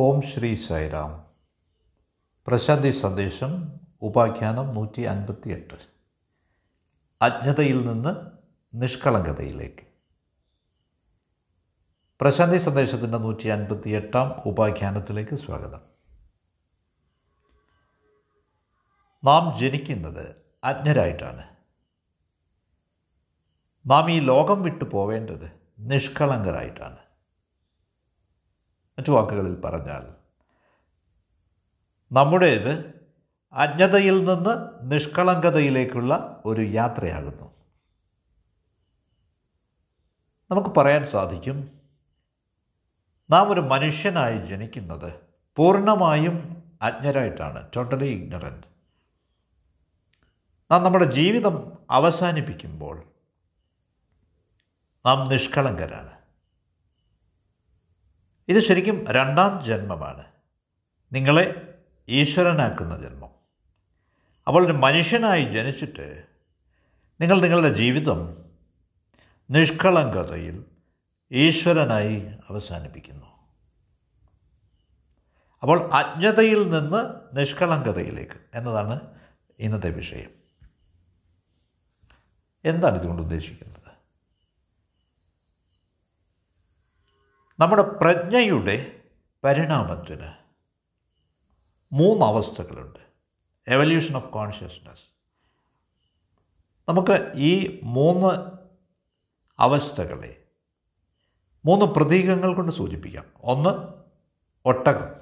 ഓം ശ്രീ സായിറാം. പ്രശാന്തി സന്ദേശം ഉപാഖ്യാനം നൂറ്റി അൻപത്തി എട്ട് അജ്ഞതയിൽ നിന്ന് നിഷ്കളങ്കതയിലേക്ക്. പ്രശാന്തി സന്ദേശത്തിന്റെ നൂറ്റി അൻപത്തി എട്ടാം ഉപാഖ്യാനത്തിലേക്ക് സ്വാഗതം. നാം ജനിക്കുന്നത് അജ്ഞരായിട്ടാണ്. നാം ഈ ലോകം വിട്ടു പോവേണ്ടത് നിഷ്കളങ്കരായിട്ടാണ്. മറ്റു വാക്കുകളിൽ പറഞ്ഞാൽ നമ്മുടേത് അജ്ഞതയിൽ നിന്ന് നിഷ്കളങ്കതയിലേക്കുള്ള ഒരു യാത്രയാകുന്നു. നമുക്ക് പറയാൻ സാധിക്കും നാം ഒരു മനുഷ്യനായി ജനിക്കുന്നത് പൂർണമായും അജ്ഞരായിട്ടാണ് ടോട്ടലി ഇഗ്നറന്റ് നാം നമ്മുടെ ജീവിതം അവസാനിപ്പിക്കുമ്പോൾ നാം നിഷ്കളങ്കരാണ്. ഇത് ശരിക്കും രണ്ടാം ജന്മമാണ്. നിങ്ങളെ ഈശ്വരനാക്കുന്ന ജന്മം. അപ്പോൾ ഒരു മനുഷ്യനായി ജനിച്ചിട്ട് നിങ്ങൾ നിങ്ങളുടെ ജീവിതം നിഷ്കളങ്കതയിൽ ഈശ്വരനായി അവസാനിപ്പിക്കുന്നു. അപ്പോൾ അജ്ഞതയിൽ നിന്ന് നിഷ്കളങ്കതയിലേക്ക് എന്നതാണ് ഇന്നത്തെ വിഷയം. എന്താണ് ഇതുകൊണ്ട് ഉദ്ദേശിക്കുന്നത്? നമ്മുടെ പ്രജ്ഞയുടെ പരിണാമത്തിന് മൂന്ന് അവസ്ഥകളുണ്ട്. എവല്യൂഷൻ ഓഫ് കോൺഷ്യസ്നസ് നമുക്ക് ഈ മൂന്ന് അവസ്ഥകളെ മൂന്ന് പ്രതീകങ്ങൾ കൊണ്ട് സൂചിപ്പിക്കാം. ഒന്ന് ഒട്ടകം.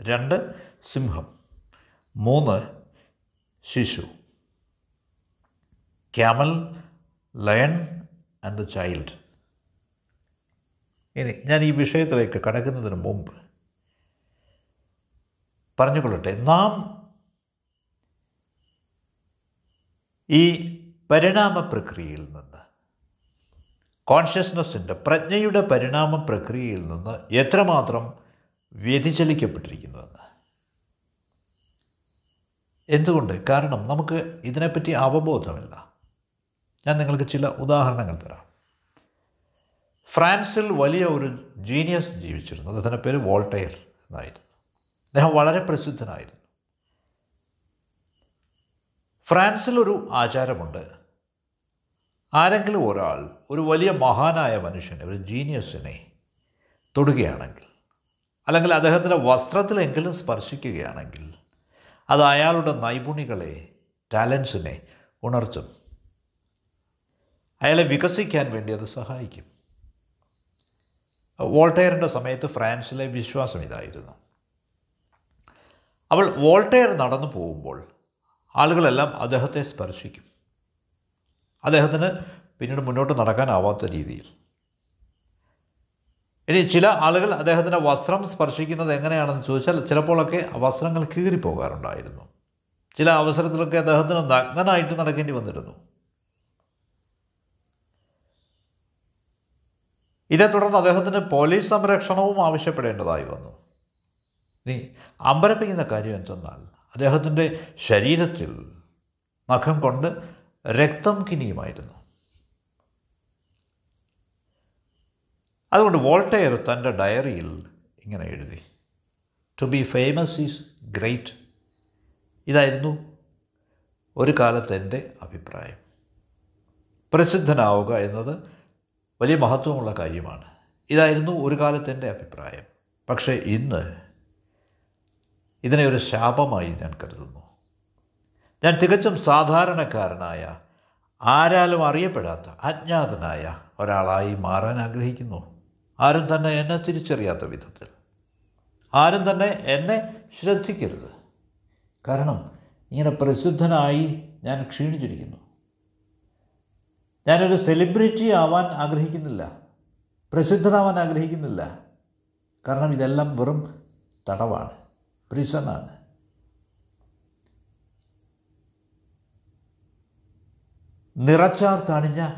രണ്ട് സിംഹം. മൂന്ന് ശിശു. Camel lion and the child ഇനി ഞാൻ ഈ വിഷയത്തിലേക്ക് കടക്കുന്നതിന് മുമ്പ് പറഞ്ഞുകൊള്ളട്ടെ നാം ഈ പരിണാമ പ്രക്രിയയിൽ നിന്ന് കോൺഷ്യസ്നസ്സിന്റെ പ്രജ്ഞയുടെ പരിണാമ പ്രക്രിയയിൽ നിന്ന് എത്രമാത്രം വ്യതിചലിക്കപ്പെട്ടിരിക്കുന്നുവെന്ന്. എന്തുകൊണ്ട്? കാരണം നമുക്ക് ഇതിനെപ്പറ്റി അവബോധമില്ല. ഞാൻ നിങ്ങൾക്ക് ചില ഉദാഹരണങ്ങൾ തരാം. ഫ്രാൻസിൽ വലിയ ഒരു ജീനിയസ് ജീവിച്ചിരുന്നു. അദ്ദേഹത്തിന്റെ പേര് വോൾട്ടയർ എന്നായിരുന്നു. അദ്ദേഹം വളരെ പ്രസിദ്ധനായിരുന്നു. ഫ്രാൻസിലൊരു ആചാരമുണ്ട്. ആരെങ്കിലും ഒരാൾ ഒരു വലിയ മഹാനായ മനുഷ്യനെ ഒരു ജീനിയസിനെ തൊടുകയാണെങ്കിൽ അല്ലെങ്കിൽ അദ്ദേഹത്തിന്റെ വസ്ത്രത്തിലെങ്കിലും സ്പർശിക്കുകയാണെങ്കിൽ അത് അയാളുടെ നൈപുണികളെ ടാലൻസിനെ ഉണർത്തും. അയാളെ വികസിക്കാൻ വേണ്ടി അത് സഹായിക്കും. വോൾട്ടയറിന്റെ സമയത്ത് ഫ്രാൻസിലെ വിശ്വാസം ഇതായിരുന്നു. അവൾ വോൾട്ടയർ നടന്നു പോകുമ്പോൾ ആളുകളെല്ലാം അദ്ദേഹത്തെ സ്പർശിക്കും. അദ്ദേഹത്തിന് പിന്നീട് മുന്നോട്ട് നടക്കാനാവാത്ത രീതിയിൽ. ഇനി ചില ആളുകൾ അദ്ദേഹത്തിന്റെ വസ്ത്രം സ്പർശിക്കുന്നത് എങ്ങനെയാണെന്ന് ചോദിച്ചാൽ ചിലപ്പോഴൊക്കെ വസ്ത്രങ്ങൾ കീറിപ്പോകാറുണ്ടായിരുന്നു. ചില അവസരത്തിലൊക്കെ അദ്ദേഹത്തിന് നഗ്നനായിട്ട് നടക്കേണ്ടി വന്നിരുന്നു. ഇതേ തുടർന്ന് അദ്ദേഹത്തിന് പോലീസ് സംരക്ഷണവും ആവശ്യപ്പെടേണ്ടതായി വന്നു. ഇനി അമ്പരപ്പിക്കുന്ന കാര്യം എന്തെന്നാൽ അദ്ദേഹത്തിന്റെ ശരീരത്തിൽ നഖം കൊണ്ട് രക്തം കിനിയുമായിരുന്നു. അതുകൊണ്ട് വോൾട്ടെയർ തന്റെ ഡയറിയിൽ ഇങ്ങനെ എഴുതി to be famous is great ഇതായിരുന്നു ഒരു കാലത്ത് എന്റെ അഭിപ്രായം. പ്രസിദ്ധനാവുക എന്നത് വലിയ മഹത്വമുള്ള കാര്യമാണ്. ഇതായിരുന്നു ഒരു കാലത്ത് എന്റെ അഭിപ്രായം. പക്ഷേ ഇന്ന് ഇതിനെ ഒരു ശാപമായി ഞാൻ കരുതുന്നു. ഞാൻ തികച്ചും സാധാരണക്കാരനായ ആരാലും അറിയപ്പെടാത്ത അജ്ഞാതനായ ഒരാളായി മാറാൻ ആഗ്രഹിക്കുന്നു. ആരും തന്നെ എന്നെ തിരിച്ചറിയാത്ത വിധത്തിൽ. ആരും തന്നെ എന്നെ ശ്രദ്ധിക്കരുത്. കാരണം ഇങ്ങനെ പ്രസിദ്ധനായി ഞാൻ ക്ഷീണിച്ചിരിക്കുന്നു. ഞാനൊരു സെലിബ്രിറ്റി ആവാൻ ആഗ്രഹിക്കുന്നില്ല. പ്രസിദ്ധനാവാൻ ആഗ്രഹിക്കുന്നില്ല. കാരണം ഇതെല്ലാം വെറും തടവാണ്. പ്രിസണാണ് നിറച്ചാർ തണിഞ്ഞ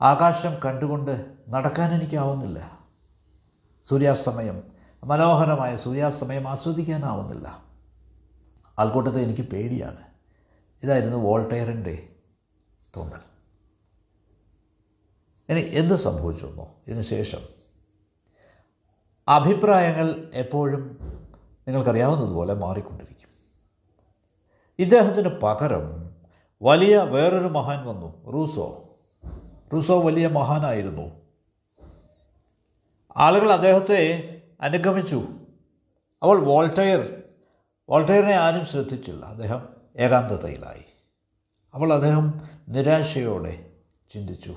ആകാശം കണ്ടുകൊണ്ട് നടക്കാൻ എനിക്കാവുന്നില്ല. സൂര്യാസ്തമയം മനോഹരമായ സൂര്യാസ്തമയം ആസ്വദിക്കാനാവുന്നില്ല. ആൾക്കൂട്ടത്തെ എനിക്ക് പേടിയാണ്. ഇതായിരുന്നു വോൾട്ടയറിന്റെ തോന്നൽ. ഇനി എന്ത് സംഭവിച്ചു എന്നോ ഇതിന് ശേഷം. അഭിപ്രായങ്ങൾ എപ്പോഴും നിങ്ങൾക്കറിയാവുന്നതുപോലെ മാറിക്കൊണ്ടിരിക്കും. ഇദ്ദേഹത്തിന് പകരം വലിയ വേറൊരു മഹാൻ വന്നു റൂസോ. റൂസോ വലിയ മഹാനായിരുന്നു. ആളുകൾ അദ്ദേഹത്തെ അനുഗമിച്ചു. അവൾ വോൾട്ടയർ. വോൾട്ടയറിനെ ആരും ശ്രദ്ധിച്ചില്ല. അദ്ദേഹം ഏകാന്തതയിലായി. അവൾ അദ്ദേഹം നിരാശയോടെ ചിന്തിച്ചു.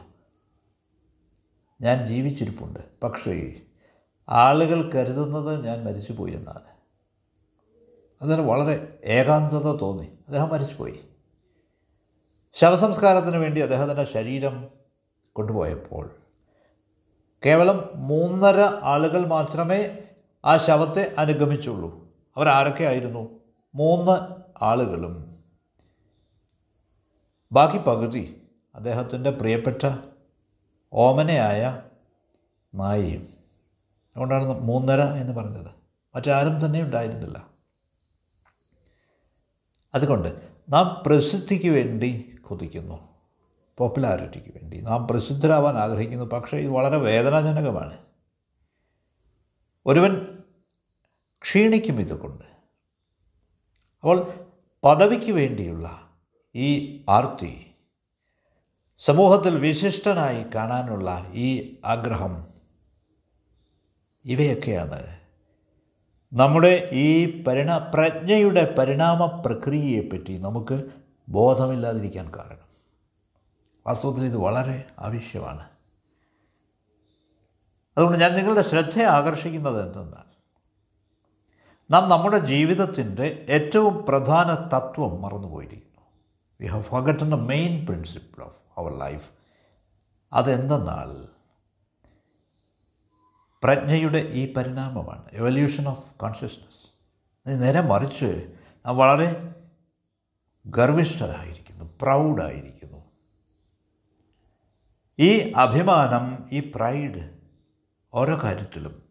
ഞാൻ ജീവിച്ചിരിപ്പുണ്ട്. പക്ഷേ ആളുകൾ കരുതുന്നത് ഞാൻ മരിച്ചുപോയി എന്നാണ്. അതിന് വളരെ ഏകാന്തത തോന്നി. അദ്ദേഹം മരിച്ചുപോയി. ശവസംസ്കാരത്തിന് വേണ്ടി അദ്ദേഹത്തിന്റെ ശരീരം കൊണ്ടുപോയപ്പോൾ കേവലം മൂന്നര ആളുകൾ മാത്രമേ ആ ശവത്തെ അനുഗമിച്ചുള്ളൂ. അവരാരൊക്കെ ആയിരുന്നു? മൂന്ന് ആളുകളും. ബാക്കി പകുതി അദ്ദേഹത്തിന്റെ പ്രിയപ്പെട്ട ഓമനയായ നായിയും. അതുകൊണ്ടാണ് മൂന്നര എന്ന് പറഞ്ഞത്. മറ്റാരും തന്നെ ഉണ്ടായിരുന്നില്ല. അതുകൊണ്ട് നാം പ്രസിദ്ധിക്ക് വേണ്ടി കൊതിക്കുന്നു. പോപ്പുലാരിറ്റിക്ക് വേണ്ടി. നാം പ്രസിദ്ധരാവാൻ ആഗ്രഹിക്കുന്നു. പക്ഷേ ഇത് വളരെ വേദനാജനകമാണ്. ഒരുവൻ ക്ഷീണിക്കും ഇതുകൊണ്ട്. അപ്പോൾ പദവിക്ക് വേണ്ടിയുള്ള ഈ ആർത്തി സമൂഹത്തിൽ വിശിഷ്ടനായി കാണാനുള്ള ഈ ആഗ്രഹം ഇവയൊക്കെയാണ്. നമ്മുടെ ഈ പരിണാ പ്രജ്ഞയുടെ പരിണാമ പ്രക്രിയയെപ്പറ്റി നമുക്ക് ബോധമില്ലാതിരിക്കാൻ കാരണം. വാസ്തവത്തിൽ ഇത് വളരെ ആവശ്യമാണ്. അതുകൊണ്ട് ഞാൻ നിങ്ങളുടെ ശ്രദ്ധ ആകർഷിക്കുന്നത് എന്തെന്നാൽ നാം നമ്മുടെ ജീവിതത്തിന്റെ ഏറ്റവും പ്രധാന തത്വം മറന്നുപോയിരിക്കുന്നു. We have forgotten the main principle of our life അതെന്തെന്നാൽ പ്രജ്ഞയുടെ ഈ പരിണാമമാണ് എവല്യൂഷൻ ഓഫ് കോൺഷ്യസ്നസ് നേരെ മറിച്ച് നാം വളരെ ഗർവിഷ്ഠരായിരിക്കുന്നു പ്രൗഡായിരിക്കുന്നു. ഈ അഭിമാനം ഈ പ്രൈഡ് ഓരോ കാര്യത്തിലും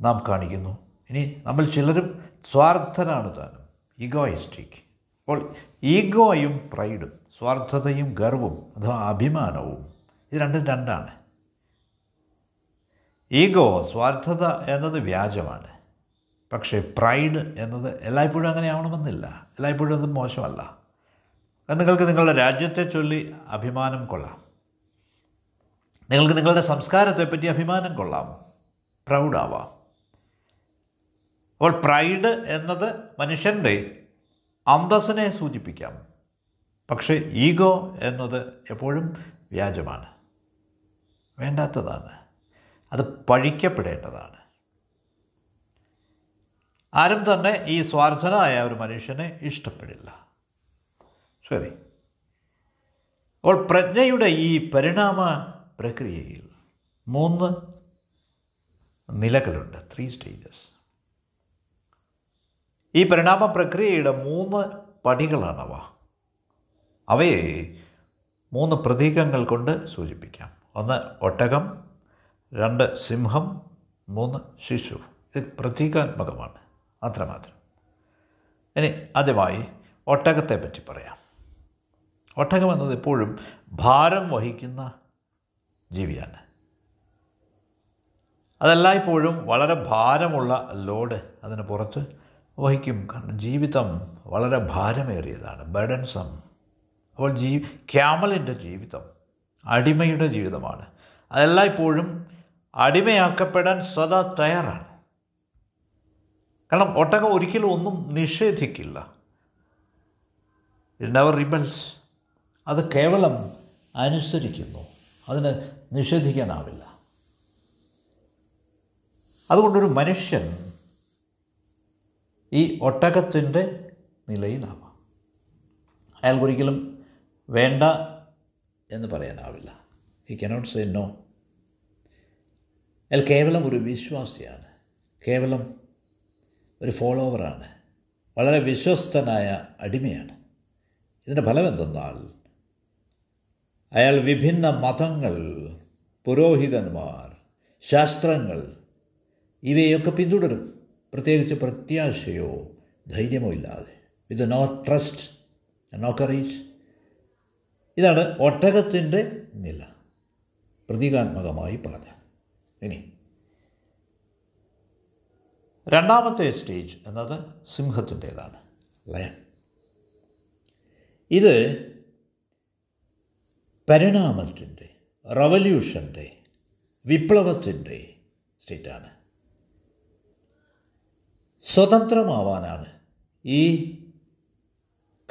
നാം കാണിക്കുന്നു. ഇനി നമ്മൾ ചിലരും സ്വാർത്ഥനാണ് താനും ഈഗോയിസ്റ്റിക് അപ്പോൾ ഈഗോയും പ്രൈഡും സ്വാർത്ഥതയും ഗർവും അഥവാ അഭിമാനവും ഇത് രണ്ടും രണ്ടാണ്. ഈഗോ സ്വാർത്ഥത എന്നത് വ്യാജമാണ്. പക്ഷേ പ്രൈഡ് എന്നത് എല്ലായ്പ്പോഴും അങ്ങനെ ആവണമെന്നില്ല. എല്ലായ്പ്പോഴും അത് മോശമല്ല. നിങ്ങൾക്ക് നിങ്ങളുടെ രാജ്യത്തെ ചൊല്ലി അഭിമാനം കൊള്ളാം. നിങ്ങൾക്ക് നിങ്ങളുടെ സംസ്കാരത്തെപ്പറ്റി അഭിമാനം കൊള്ളാം. പ്രൗഡാവാം. അപ്പോൾ പ്രൈഡ് എന്നത് മനുഷ്യന്റെ അന്തസ്സിനെ സൂചിപ്പിക്കാം. പക്ഷേ ഈഗോ എന്നത് എപ്പോഴും വ്യാജമാണ്. വേണ്ടാത്തതാണ്. അത് പഴിക്കപ്പെടേണ്ടതാണ്. ആരും തന്നെ ഈ സ്വാർത്ഥനായ ഒരു മനുഷ്യനെ ഇഷ്ടപ്പെടില്ല. ശരി. അപ്പോൾ പ്രജ്ഞയുടെ ഈ പരിണാമ പ്രക്രിയയിൽ മൂന്ന് നിലകളുണ്ട് ത്രീ സ്റ്റേജസ് ഈ പരിണാമ പ്രക്രിയയുടെ മൂന്ന് പടികളാണവ. അവയെ മൂന്ന് പ്രതീകങ്ങൾ കൊണ്ട് സൂചിപ്പിക്കാം. ഒന്ന് ഒട്ടകം രണ്ട് സിംഹം മൂന്ന് ശിശു. ഇത് പ്രതീകാത്മകമാണ്. അത്രമാത്രം. ഇനി ആദ്യമായി ഒട്ടകത്തെ പറ്റി പറയാം. ഒട്ടകം എന്നത് എപ്പോഴും ഭാരം വഹിക്കുന്ന ജീവിയാണ്. അതെല്ലായ്പ്പോഴും വളരെ ഭാരമുള്ള ലോഡ് അതിന് പുറത്ത് വഹിക്കും. കാരണം ജീവിതം വളരെ ഭാരമേറിയതാണ്. ബർഡൻസം അപ്പോൾ ജീ ക്യാമലിന്റെ ജീവിതം അടിമയുടെ ജീവിതമാണ്. അതെല്ലായ്പ്പോഴും അടിമയാക്കപ്പെടാൻ സദാ തയ്യാറാണ്. കാരണം ഒട്ടകം ഒരിക്കലും ഒന്നും നിഷേധിക്കില്ല. ഇറ്റ് നെവർ റിബൽസ് അത് കേവലം അനുസരിക്കുന്നു. അതിന് നിഷേധിക്കാനാവില്ല. അതുകൊണ്ടൊരു മനുഷ്യൻ ഈ ഒട്ടകത്തിന്റെ നിലയിലാവാം. അയാൾക്കൊരിക്കലും വേണ്ട എന്ന് പറയാനാവില്ല. ഹി കനോട്ട് സേ നോ അയാൾ കേവലം ഒരു വിശ്വാസിയാണ്. കേവലം ഒരു ഫോളോവറാണ്. വളരെ വിശ്വസ്തനായ അടിമയാണ്. ഇതിന്റെ ഫലം എന്തെന്നാൽ അയാൾ വിഭിന്ന മതങ്ങൾ പുരോഹിതന്മാർ ശാസ്ത്രങ്ങൾ ഇവയൊക്കെ പിന്തുടരും. പ്രത്യേകിച്ച് പ്രത്യാശയോ ധൈര്യമോ ഇല്ലാതെ. With no trust no courage ഇതാണ് ഒട്ടകത്തിന്റെ നില. പ്രതീകാത്മകമായി പറഞ്ഞ. ഇനി. രണ്ടാമത്തെ സ്റ്റേജ് എന്നത് സിംഹത്തിന്റേതാണ്. ലയൺ ഇത് പരിണാമത്തിന്റെ റവല്യൂഷന്റെ വിപ്ലവത്തിന്റെ സ്റ്റേറ്റാണ് സ്വതന്ത്രമാവാനാണ് ഈ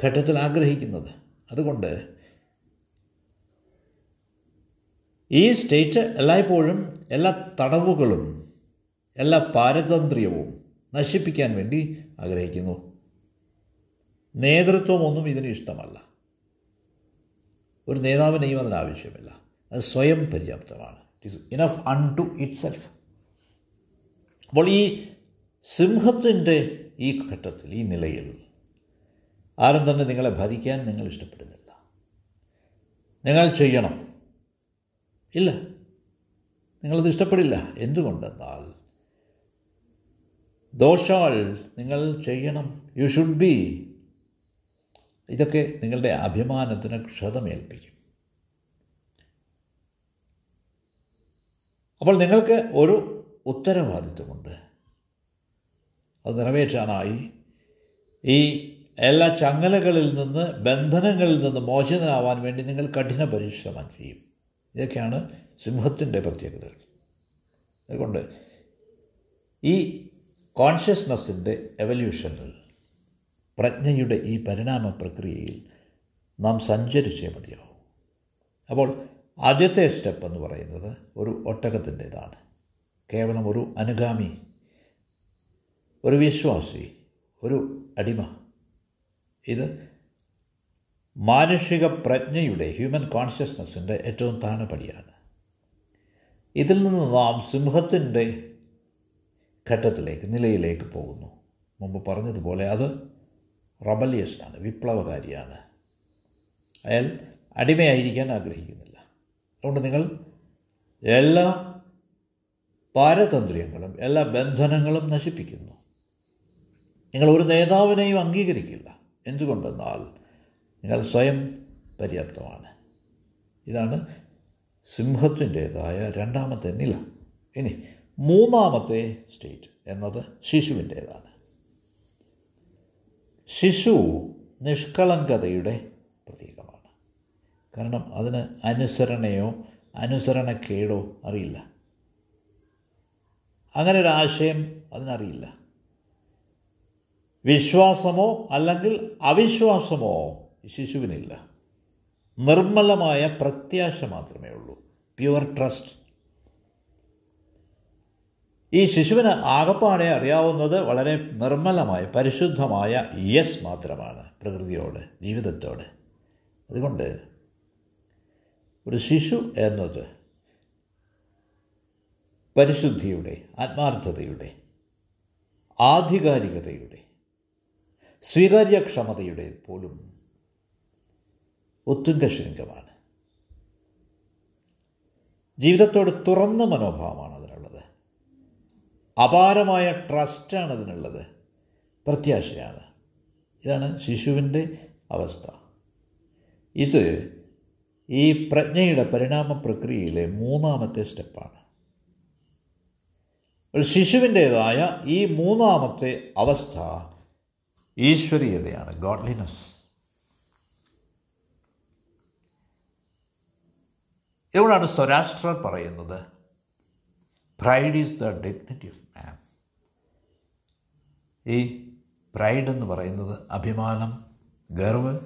ഘട്ടത്തിൽ ആഗ്രഹിക്കുന്നത്. അതുകൊണ്ട് ഈ സ്റ്റേറ്റ് എല്ലായ്പ്പോഴും എല്ലാ തടവുകളും എല്ലാ പാരതന്ത്ര്യവും നശിപ്പിക്കാൻ വേണ്ടി ആഗ്രഹിക്കുന്നു. നേതൃത്വമൊന്നും ഇതിന് ഇഷ്ടമല്ല. ഒരു നേതാവിനെയും അതിന് ആവശ്യമില്ല. അത് സ്വയം പര്യാപ്തമാണ്. It is enough unto itself അപ്പോൾ ഈ സിംഹത്തിന്റെ ഈ ഘട്ടത്തിൽ ഈ നിലയിൽ ആരും തന്നെ നിങ്ങളെ ഭരിക്കാൻ നിങ്ങൾ ഇഷ്ടപ്പെടുന്നില്ല. നിങ്ങൾ ചെയ്യണം. ഇല്ല. നിങ്ങളത് ഇഷ്ടപ്പെടില്ല. എന്തുകൊണ്ടെന്നാൽ ദോഷാൾ നിങ്ങൾ ചെയ്യണം. യു ഷുഡ് ബി ഇതൊക്കെ നിങ്ങളുടെ അഭിമാനത്തിന് ക്ഷതമേൽപ്പിക്കും. അപ്പോൾ നിങ്ങൾക്ക് ഒരു ഉത്തരവാദിത്വമുണ്ട്. അത് നിറവേറ്റാനായി. ഈ എല്ലാ ചങ്ങലകളിൽ നിന്ന് ബന്ധനങ്ങളിൽ നിന്ന് മോചിതനാവാൻ വേണ്ടി നിങ്ങൾ കഠിന പരിശ്രമം ചെയ്യും. ഇതൊക്കെയാണ് സിംഹത്തിന്റെ പ്രത്യേകതകൾ. അതുകൊണ്ട് ഈ കോൺഷ്യസ്നസ്സിന്റെ എവല്യൂഷനിൽ പ്രജ്ഞയുടെ ഈ പരിണാമ പ്രക്രിയയിൽ നാം സഞ്ചരിച്ചേ മതിയാവും. അപ്പോൾ ആദ്യത്തെ സ്റ്റെപ്പ് എന്ന് പറയുന്നത് ഒരു ഒട്ടകത്തിന്റേതാണ്. കേവലം ഒരു അനുഗാമി ഒരു വിശ്വാസി ഒരു അടിമ. ഇത് മാനുഷിക പ്രജ്ഞയുടെ ഹ്യൂമൻ കോൺഷ്യസ്നസ്സിന്റെ ഏറ്റവും താണപടിയാണ്. ഇതിൽ നിന്ന് നാം സിംഹത്തിന്റെ ഘട്ടത്തിലേക്ക് നിലയിലേക്ക് പോകുന്നു. മുമ്പ് പറഞ്ഞതുപോലെ അത് റബലിയസാണ് വിപ്ലവകാരിയാണ്. അയാൾ അടിമയായിരിക്കാൻ ആഗ്രഹിക്കുന്നില്ല. അതുകൊണ്ട് നിങ്ങൾ എല്ലാ പാരതന്ത്ര്യങ്ങളും എല്ലാ ബന്ധനങ്ങളും നശിപ്പിക്കുന്നു. നിങ്ങൾ ഒരു നേതാവിനെയും അംഗീകരിക്കില്ല. എന്തുകൊണ്ടെന്നാൽ നിങ്ങൾ സ്വയം പര്യാപ്തമാണ്. ഇതാണ് സിംഹത്തിന്റേതായ രണ്ടാമത്തെ നില. ഇനി മൂന്നാമത്തെ സ്റ്റേറ്റ് എന്നത് ശിശുവിന്റേതാണ്. ശിശു നിഷ്കളങ്കതയുടെ പ്രതീകമാണ്. കാരണം അതിന് അനുസരണയോ അനുസരണക്കേടോ അറിയില്ല. അങ്ങനെ ഒരു അതിനറിയില്ല. വിശ്വാസമോ അല്ലെങ്കിൽ അവിശ്വാസമോ ശിശുവിനില്ല. നിർമ്മലമായ പ്രത്യാശ മാത്രമേ ഉള്ളൂ. Pure trust. ഈ ശിശുവിന് ആകപ്പാടെ അറിയാവുന്നത് വളരെ നിർമ്മലമായ പരിശുദ്ധമായ യെസ് മാത്രമാണ് പ്രകൃതിയോട് ജീവിതത്തോട്. അതുകൊണ്ട് ഒരു ശിശു എന്നത് പരിശുദ്ധിയുടെ ആത്മാർത്ഥതയുടെ ആധികാരികതയുടെ സ്വീകാര്യക്ഷമതയുടെ പോലും ഉത്തുംഗ ശൃംഗമാണ് ജീവിതത്തോട് തുറന്ന മനോഭാവമാണ് അതിനുള്ളത്. അപാരമായ ട്രസ്റ്റാണ് അതിനുള്ളത്. പ്രത്യാശയാണ്. ഇതാണ് ശിശുവിന്റെ അവസ്ഥ. ഇത് ഈ പ്രജ്ഞയുടെ പരിണാമ പ്രക്രിയയിലെ മൂന്നാമത്തെ സ്റ്റെപ്പാണ്. ഒരു ശിശുവിന്റേതായ ഈ മൂന്നാമത്തെ അവസ്ഥ ഈശ്വരീയതയാണ് ഗോഡ്ലിനെസ് എവിടാണ് സ്വരാഷ്ട്ര പറയുന്നത്? Pride is the dignity of man ഈ പ്രൈഡ് എന്ന് പറയുന്നത് അഭിമാനം ഗർവ്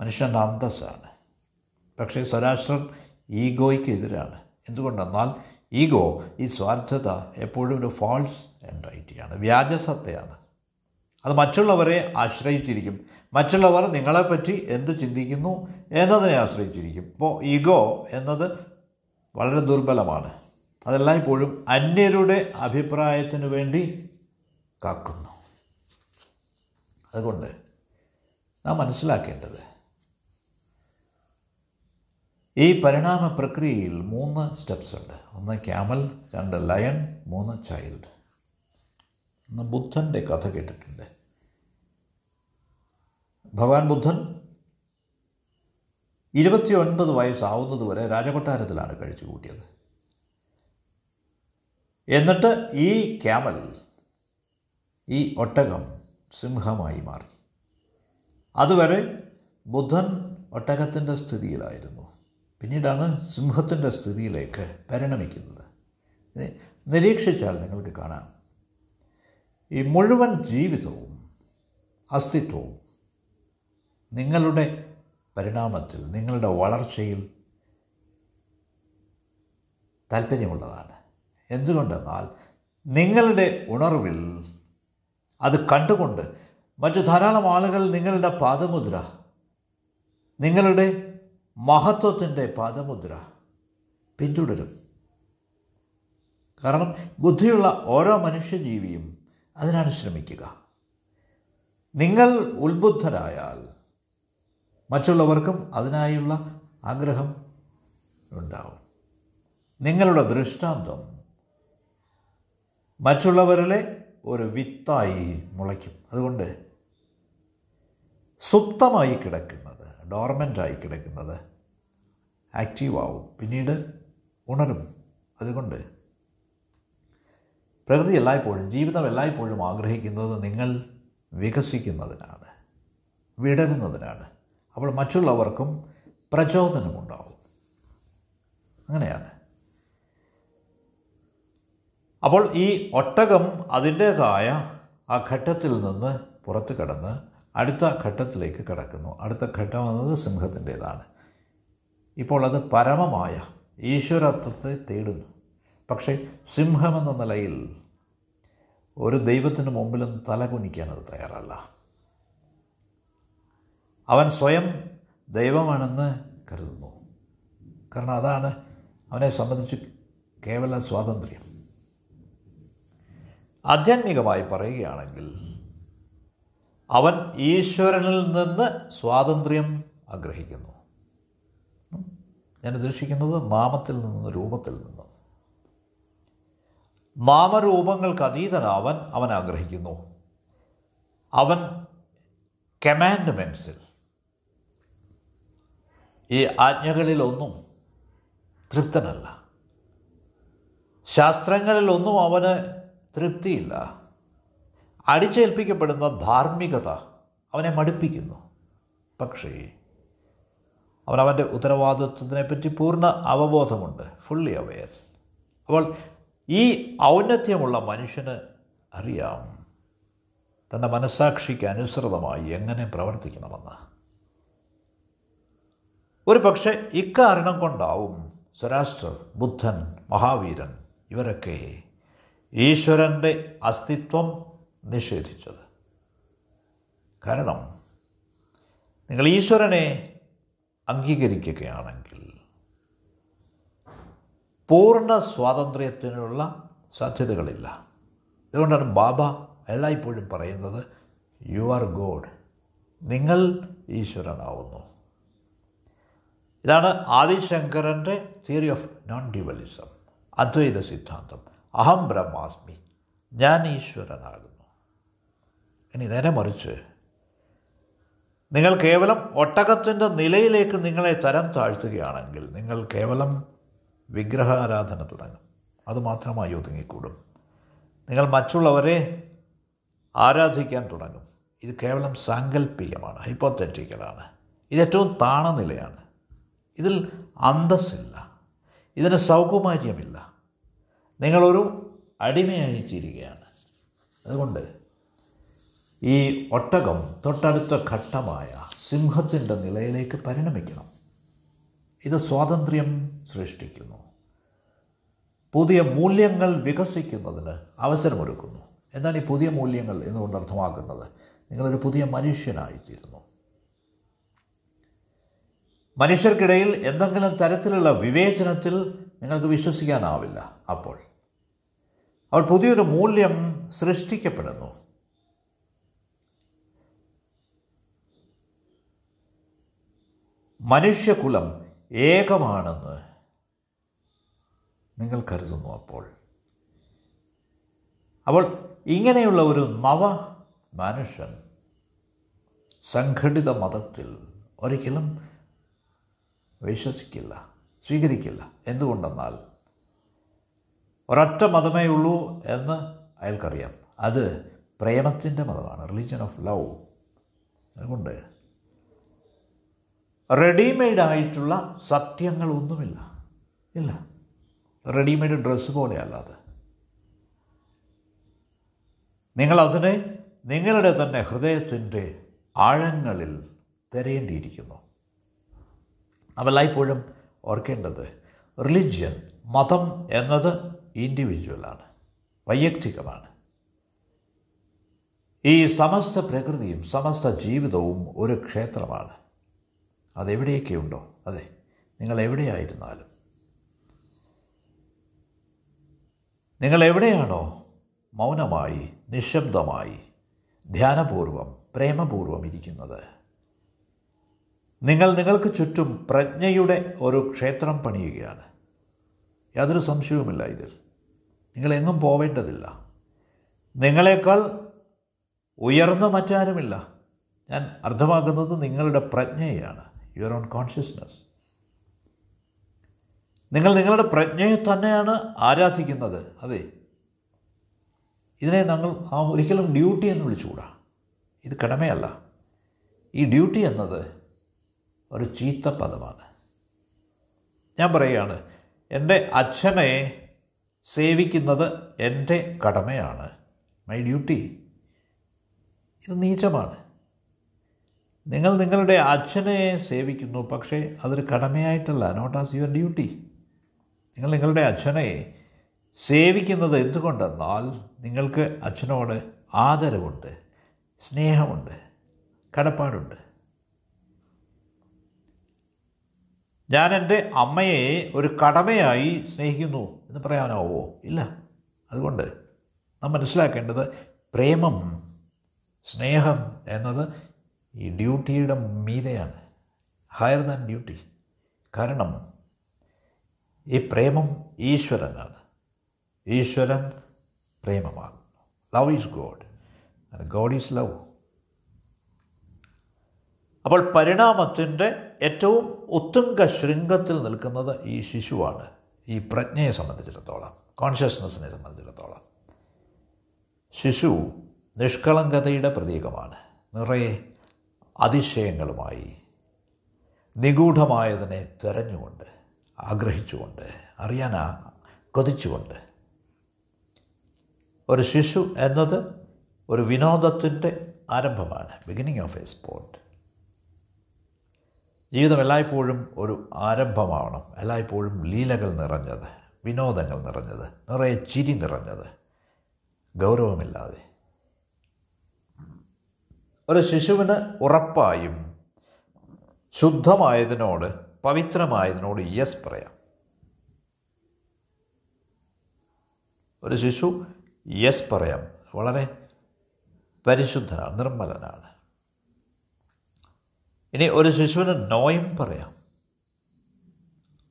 മനുഷ്യന്റെ അന്തസ്സാണ്. പക്ഷേ സ്വരാഷ്ട്രം ഈഗോയ്ക്ക് എതിരാണ്. എന്തുകൊണ്ടെന്നാൽ ഈഗോ ഈ സ്വാർത്ഥത എപ്പോഴും ഒരു ഫാൾസ് എൻറൈറ്റിയാണ് വ്യാജസത്തയാണ്. അത് മറ്റുള്ളവരെ ആശ്രയിച്ചിരിക്കും. മറ്റുള്ളവർ നിങ്ങളെപ്പറ്റി എന്ത് ചിന്തിക്കുന്നു എന്നതിനെ ആശ്രയിച്ചിരിക്കും. ഇപ്പോൾ ഈഗോ എന്നത് വളരെ ദുർബലമാണ്. അതെല്ലാം അതെല്ലായ്പ്പോഴും അന്യരുടെ അഭിപ്രായത്തിനു വേണ്ടി കാക്കുന്നു. അതുകൊണ്ട് നാം മനസ്സിലാക്കേണ്ടത് ഈ പരിണാമ പ്രക്രിയയിൽ മൂന്ന് സ്റ്റെപ്സ് ഉണ്ട്. ഒന്ന് ക്യാമൽ രണ്ട് ലയൺ മൂന്ന് ചൈൽഡ്. ബുദ്ധന്റെ കഥ കേട്ടിട്ടുണ്ട്. ഭഗവാൻ ബുദ്ധൻ ഇരുപത്തിയൊൻപത് വയസ്സാവുന്നത് വരെ രാജകൊട്ടാരത്തിലാണ് കഴിച്ചു കൂട്ടിയത്. എന്നിട്ട് ഈ ക്യാമൽ ഈ ഒട്ടകം സിംഹമായി മാറി. അതുവരെ ബുദ്ധൻ ഒട്ടകത്തിന്റെ സ്ഥിതിയിലായിരുന്നു. പിന്നീടാണ് സിംഹത്തിന്റെ സ്ഥിതിയിലേക്ക് പരിണമിക്കുന്നത്. നിരീക്ഷിച്ചാൽ നിങ്ങൾക്ക് കാണാം. ഈ മുഴുവൻ ജീവിതവും അസ്തിത്വവും നിങ്ങളുടെ പരിണാമത്തിൽ നിങ്ങളുടെ വളർച്ചയിൽ താല്പര്യമുള്ളതാണ്. എന്തുകൊണ്ടെന്നാൽ നിങ്ങളുടെ ഉണർവിൽ അത് കണ്ടുകൊണ്ട് മറ്റു ധാരാളം ആളുകൾ നിങ്ങളുടെ പാദമുദ്ര നിങ്ങളുടെ മഹത്വത്തിന്റെ പാദമുദ്ര പിന്തുടരും. കാരണം ബുദ്ധിയുള്ള ഓരോ മനുഷ്യജീവിയും അതിനാണ് ശ്രമിക്കുക. നിങ്ങൾ ഉത്ബുദ്ധരായാൽ മറ്റുള്ളവർക്കും അതിനായുള്ള ആഗ്രഹം ഉണ്ടാവും. നിങ്ങളുടെ ദൃഷ്ടാന്തം മറ്റുള്ളവരിലെ ഒരു വിത്തായി മുളയ്ക്കും. അതുകൊണ്ട് സുപ്തമായി കിടക്കുന്നത് ഡോർമെന്റായി കിടക്കുന്നത് ആക്റ്റീവാവും. പിന്നീട് ഉണരും. അതുകൊണ്ട് പ്രകൃതി എല്ലായ്പ്പോഴും ജീവിതം എല്ലായ്പ്പോഴും ആഗ്രഹിക്കുന്നത് നിങ്ങൾ വികസിക്കുന്നതിനാണ് വിടരുന്നതിനാണ്. അപ്പോൾ മറ്റുള്ളവർക്കും പ്രചോദനമുണ്ടാവും. അങ്ങനെയാണ്. അപ്പോൾ ഈ ഒട്ടകം അതിന്റേതായ ആ ഘട്ടത്തിൽ നിന്ന് പുറത്ത് കടന്ന് അടുത്ത ഘട്ടത്തിലേക്ക് കടക്കുന്നു. അടുത്ത ഘട്ടം എന്നത് സിംഹത്തിന്റേതാണ്. ഇപ്പോൾ അത് പരമമായ ഈശ്വരത്വത്തെ തേടുന്നു. പക്ഷേ സിംഹമെന്ന നിലയിൽ ഒരു ദൈവത്തിന് മുമ്പിലും തലകുനിക്കാൻ അത് തയ്യാറല്ല. അവൻ സ്വയം ദൈവമാണെന്ന് കരുതുന്നു. കാരണം അതാണ് അവനെ സംബന്ധിച്ച് കേവല സ്വാതന്ത്ര്യം. ആധ്യാത്മികമായി പറയുകയാണെങ്കിൽ അവൻ ഈശ്വരനിൽ നിന്ന് സ്വാതന്ത്ര്യം ആഗ്രഹിക്കുന്നു. ഞാൻ ഉദ്ദേശിക്കുന്നത് നാമത്തിൽ നിന്ന് രൂപത്തിൽ നിന്നും. നാമരൂപങ്ങൾക്ക് അതീതനാവൻ അവൻ ആഗ്രഹിക്കുന്നു. അവൻ കമാൻഡ്മെൻസിൽ ഈ ആജ്ഞകളിലൊന്നും തൃപ്തനല്ല. ശാസ്ത്രങ്ങളിലൊന്നും അവന് തൃപ്തിയില്ല. അടിച്ചേൽപ്പിക്കപ്പെടുന്ന ധാർമ്മികത അവനെ മടുപ്പിക്കുന്നു. പക്ഷേ അവൻ അവന്റെ ഉത്തരവാദിത്വത്തിനെപ്പറ്റി പൂർണ അവബോധമുണ്ട്. ഫുള്ളി അവയർ അപ്പോൾ ഈ ഔന്നത്യമുള്ള മനുഷ്യന് അറിയാം. തന്റെ മനസാക്ഷിക്ക് അനുസൃതമായി എങ്ങനെ പ്രവർത്തിക്കണമെന്ന്. ഒരു പക്ഷേ ഇക്കാരണം കൊണ്ടാവും സ്വരാഷ്ട്രർ ബുദ്ധൻ മഹാവീരൻ ഇവരൊക്കെ ഈശ്വരന്റെ അസ്തിത്വം നിഷേധിച്ചത്. കാരണം നിങ്ങൾ ഈശ്വരനെ അംഗീകരിക്കുകയാണെങ്കിൽ പൂർണ സ്വാതന്ത്ര്യത്തിനുള്ള സാധ്യതകളില്ല. അതുകൊണ്ടാണ് ബാബ എല്ലായ്പ്പോഴും പറയുന്നത് യു ആർ ഗോഡ് നിങ്ങൾ ഈശ്വരനാവുന്നു. ഇതാണ് ആദിശങ്കരന്റെ theory of non dualism Advaita സിദ്ധാന്തം. അഹം ബ്രഹ്മാസ്മി ഞാൻ ഈശ്വരനാകുന്നു. ഇനി നേരെ മറിച്ച് നിങ്ങൾ കേവലം ഒട്ടകത്തിന്റെ നിലയിലേക്ക് നിങ്ങളെ തരം താഴ്ത്തുകയാണെങ്കിൽ നിങ്ങൾ കേവലം വിഗ്രഹാരാധന തുടങ്ങും. അതുമാത്രമായി ഒതുങ്ങിക്കൂടും. നിങ്ങൾ മറ്റുള്ളവരെ ആരാധിക്കാൻ തുടങ്ങും. ഇത് കേവലം സാങ്കല്പികമാണ് ഹൈപ്പോത്തറ്റിക്കലാണ് ഇത് ഏറ്റവും താണ നിലയാണ്. ഇതിൽ അന്തസ്സില്ല. ഇതിന് സൗകുമാര്യമില്ല. നിങ്ങളൊരു അടിമയായി തീരുകയാണ് അതുകൊണ്ട് ഈ ഒട്ടകം തൊട്ടടുത്ത ഘട്ടമായ സിംഹത്തിന്റെ നിലയിലേക്ക് പരിണമിക്കണം. ഇത് സ്വാതന്ത്ര്യം സൃഷ്ടിക്കുന്നു. പുതിയ മൂല്യങ്ങൾ വികസിക്കുന്നതിന് അവസരമൊരുക്കുന്നു. എന്താണ് ഈ പുതിയ മൂല്യങ്ങൾ എന്നുകൊണ്ട് അർത്ഥമാക്കുന്നത്? നിങ്ങളൊരു പുതിയ മനുഷ്യനായിത്തീരുന്നു. മനുഷ്യർക്കിടയിൽ എന്തെങ്കിലും തരത്തിലുള്ള വിവേചനത്തിൽ നിങ്ങൾക്ക് വിശ്വസിക്കാനാവില്ല അപ്പോൾ. അവൾ പുതിയൊരു മൂല്യം സൃഷ്ടിക്കപ്പെടുന്നു. മനുഷ്യകുലം ഏകമാണെന്ന് നിങ്ങൾ കരുതുന്നു അപ്പോൾ. അപ്പോൾ ഇങ്ങനെയുള്ള ഒരു നവ മനുഷ്യൻ സംഘടിത മതത്തിൽ ഒരിക്കലും വിശ്വസിക്കില്ല സ്വീകരിക്കില്ല. എന്തുകൊണ്ടെന്നാൽ ഒരൊറ്റ മതമേ ഉള്ളൂ എന്ന് അയാൾക്കറിയാം. അത് പ്രേമത്തിന്റെ മതമാണ് റിലീജിയൻ ഓഫ് ലവ് അതുകൊണ്ട് റെഡിമെയ്ഡ് ആയിട്ടുള്ള സത്യങ്ങളൊന്നുമില്ല. ഇല്ല. റെഡിമെയ്ഡ് ഡ്രസ്സ് പോലെയല്ല അത്. നിങ്ങളതിനെ നിങ്ങളുടെ തന്നെ ഹൃദയത്തിന്റെ ആഴങ്ങളിൽ തിരയേണ്ടിയിരിക്കുന്നു. അവല്ലായ്പ്പോഴും ഓർക്കേണ്ടത് റിലിജ്യൻ മതം എന്നത് ഇൻഡിവിജ്വലാണ് വൈയക്തികമാണ്. ഈ സമസ്ത പ്രകൃതിയും സമസ്ത ജീവിതവും ഒരു ക്ഷേത്രമാണ്. അതെവിടെയൊക്കെ ഉണ്ടോ അതെ നിങ്ങൾ എവിടെയായിരുന്നാലും നിങ്ങൾ എവിടെയാണോ മൗനമായി നിശബ്ദമായി ധ്യാനപൂർവം പ്രേമപൂർവം ഇരിക്കുന്നത്. നിങ്ങൾ നിങ്ങൾക്ക് ചുറ്റും പ്രജ്ഞയുടെ ഒരു ക്ഷേത്രം പണിയുകയാണ്. യാതൊരു സംശയവുമില്ല ഇതിൽ. നിങ്ങളെങ്ങും പോവേണ്ടതില്ല. നിങ്ങളെക്കാൾ ഉയർന്ന മറ്റാരുമില്ല. ഞാൻ അർത്ഥമാക്കുന്നത് നിങ്ങളുടെ പ്രജ്ഞയെയാണ് യുവർ ഓൺ കോൺഷ്യസ്നസ്. നിങ്ങൾ നിങ്ങളുടെ പ്രജ്ഞയെ തന്നെയാണ് ആരാധിക്കുന്നത്. അതെ. ഇതിനെ ഞങ്ങൾ ആ ഒരിക്കലും ഡ്യൂട്ടി എന്ന് വിളിച്ചുകൂടാ. ഇത് കടമയല്ല. ഈ ഡ്യൂട്ടി എന്നത് ഒരു ചീത്ത പദമാണ്. ഞാൻ പറയുകയാണ് എന്റെ അച്ഛനെ സേവിക്കുന്നത് എന്റെ കടമയാണ്. മൈ ഡ്യൂട്ടി ഇത് നീചമാണ്. നിങ്ങൾ നിങ്ങളുടെ അച്ഛനെ സേവിക്കുന്നു പക്ഷേ അതൊരു കടമയായിട്ടല്ല. നോട്ട് ആസ് യുവർ ഡ്യൂട്ടി നിങ്ങൾ നിങ്ങളുടെ അച്ഛനെ സേവിക്കുന്നത് എന്തുകൊണ്ടെന്നാൽ നിങ്ങൾക്ക് അച്ഛനോട് ആദരവുണ്ട് സ്നേഹമുണ്ട് കടപ്പാടുണ്ട്. ഞാൻ എന്റെ അമ്മയെ ഒരു കടമയായി സ്നേഹിക്കുന്നു എന്ന് പറയാനാവോ? ഇല്ല. അതുകൊണ്ട് നാം മനസ്സിലാക്കേണ്ടത് പ്രേമം സ്നേഹം എന്നത് ഈ ഡ്യൂട്ടിയുടെ മീതെയാണ്. ഹയർ ദാൻ ഡ്യൂട്ടി കാരണം ഈ പ്രേമം ഈശ്വരനാണ്. ഈശ്വരൻ പ്രേമമാകുന്നു. Love is God God is love അപ്പോൾ പരിണാമത്തിന്റെ ഏറ്റവും ഉത്തുംഗ ശൃംഗത്തിൽ നിൽക്കുന്നത് ഈ ശിശുവാണ്. ഈ പ്രജ്ഞയെ സംബന്ധിച്ചിടത്തോളം കോൺഷ്യസ്നെസ്സിനെ സംബന്ധിച്ചിടത്തോളം. ശിശു നിഷ്കളങ്കതയുടെ പ്രതീകമാണ്. നിറയെ അതിശയങ്ങളുമായി നിഗൂഢമായതിനെ തെരഞ്ഞുകൊണ്ട് ആഗ്രഹിച്ചുകൊണ്ട് അറിയാൻ കൊതിച്ചുകൊണ്ട്. ഒരു ശിശു എന്നത് ഒരു വിനോദത്തിന്റെ ആരംഭമാണ്. ബിഗിനിങ് ഓഫ് എ സ്പോർട്ട് ജീവിതം എല്ലായ്പ്പോഴും ഒരു ആരംഭമാവണം. എല്ലായ്പ്പോഴും ലീലകൾ നിറഞ്ഞത് വിനോദങ്ങൾ നിറഞ്ഞത് നിറയെ ചിരി നിറഞ്ഞത് ഗൗരവമില്ലാതെ. ഒരു ശിശുവിന് ഉറപ്പായും ശുദ്ധമായതിനോട് പവിത്രമായതിനോട് യെസ് പറയാം. ഒരു ശിശു യെസ് പറയാം. വളരെ പരിശുദ്ധനാണ് നിർമ്മലനാണ്. ഇനി ഒരു ശിശുവിന് നോയും പറയാം.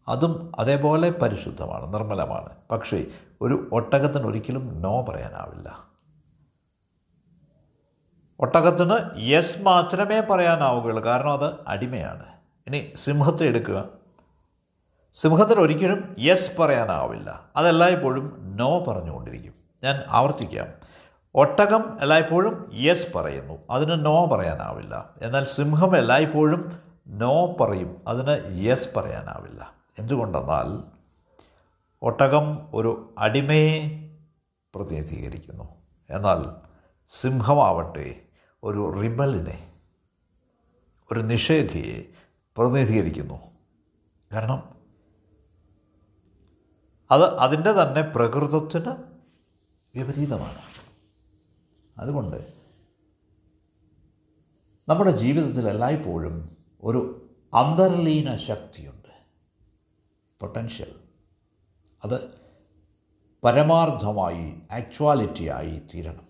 അതും അതേപോലെ പരിശുദ്ധമാണ് നിർമ്മലമാണ്. പക്ഷേ ഒരു ഒട്ടകത്തിന് ഒരിക്കലും നോ പറയാനാവില്ല. ഒട്ടകത്തിന് യെസ് മാത്രമേ പറയാനാവുകയുള്ളൂ. കാരണം അത് അടിമയാണ്. ഇനി സിംഹത്തെ എടുക്കുക. സിംഹത്തിന് ഒരിക്കലും യെസ് പറയാനാവില്ല. അതെല്ലായ്പ്പോഴും നോ പറഞ്ഞുകൊണ്ടിരിക്കും. ഞാൻ ആവർത്തിക്കാം. ഒട്ടകം എല്ലായ്പ്പോഴും യെസ് പറയുന്നു. അതിന് നോ പറയാനാവില്ല. എന്നാൽ സിംഹം എല്ലായ്പ്പോഴും നോ പറയും. അതിന് യെസ് പറയാനാവില്ല. എന്തുകൊണ്ടെന്നാൽ ഒട്ടകം ഒരു അടിമയെ പ്രതിനിധീകരിക്കുന്നു. എന്നാൽ സിംഹമാവട്ടെ ഒരു റിബലിനെ ഒരു നിഷേധിയെ പ്രതിനിധീകരിക്കുന്നു. കാരണം അത് അതിന്റെ തന്നെ പ്രകൃതത്തിന് വിപരീതമാണ്. അതുകൊണ്ട് നമ്മുടെ ജീവിതത്തിൽ എല്ലായ്പ്പോഴും ഒരു അന്തർലീന ശക്തിയുണ്ട്. പൊട്ടൻഷ്യൽ അത് പരമാർത്ഥമായി ആക്ച്വാലിറ്റിയായി തീരണം.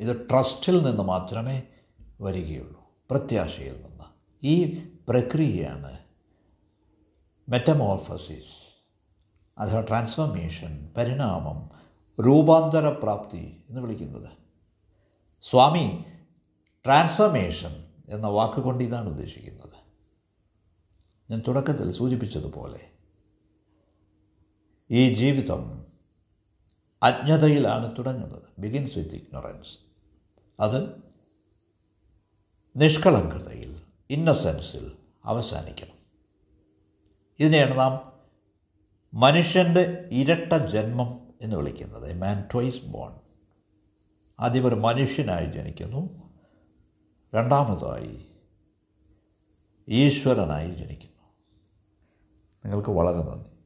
ഇത് ട്രസ്റ്റിൽ നിന്ന് മാത്രമേ വരികയുള്ളൂ പ്രത്യാശയിൽ നിന്ന്. ഈ പ്രക്രിയയാണ് മെറ്റമോർഫസിസ് അഥവാ ട്രാൻസ്ഫോർമേഷൻ പരിണാമം രൂപാന്തരപ്രാപ്തി എന്ന് വിളിക്കുന്നത്. സ്വാമി ട്രാൻസ്ഫോർമേഷൻ എന്ന വാക്കുകൊണ്ട് ഇതാണ് ഉദ്ദേശിക്കുന്നത്. ഞാൻ തുടക്കത്തിൽ സൂചിപ്പിച്ചതുപോലെ ഈ ജീവിതം അജ്ഞതയിലാണ് തുടങ്ങുന്നത്. ബിഗിൻസ് വിത്ത് ഇഗ്നോറൻസ് അത് നിഷ്കളങ്കതയിൽ ഇന്നസെൻസിൽ അവസാനിക്കണം. ഇതിനെയാണ് നാം മനുഷ്യന്റെ ഇരട്ട ജന്മം എന്ന് വിളിക്കുന്നത്. എ മാൻ ട്വൈസ് ബോൺ ആദ്യം ഒരു മനുഷ്യനായി ജനിക്കുന്നു. രണ്ടാമതായി ഈശ്വരനായി ജനിക്കുന്നു. നിങ്ങൾക്ക് വളരെ നന്ദി.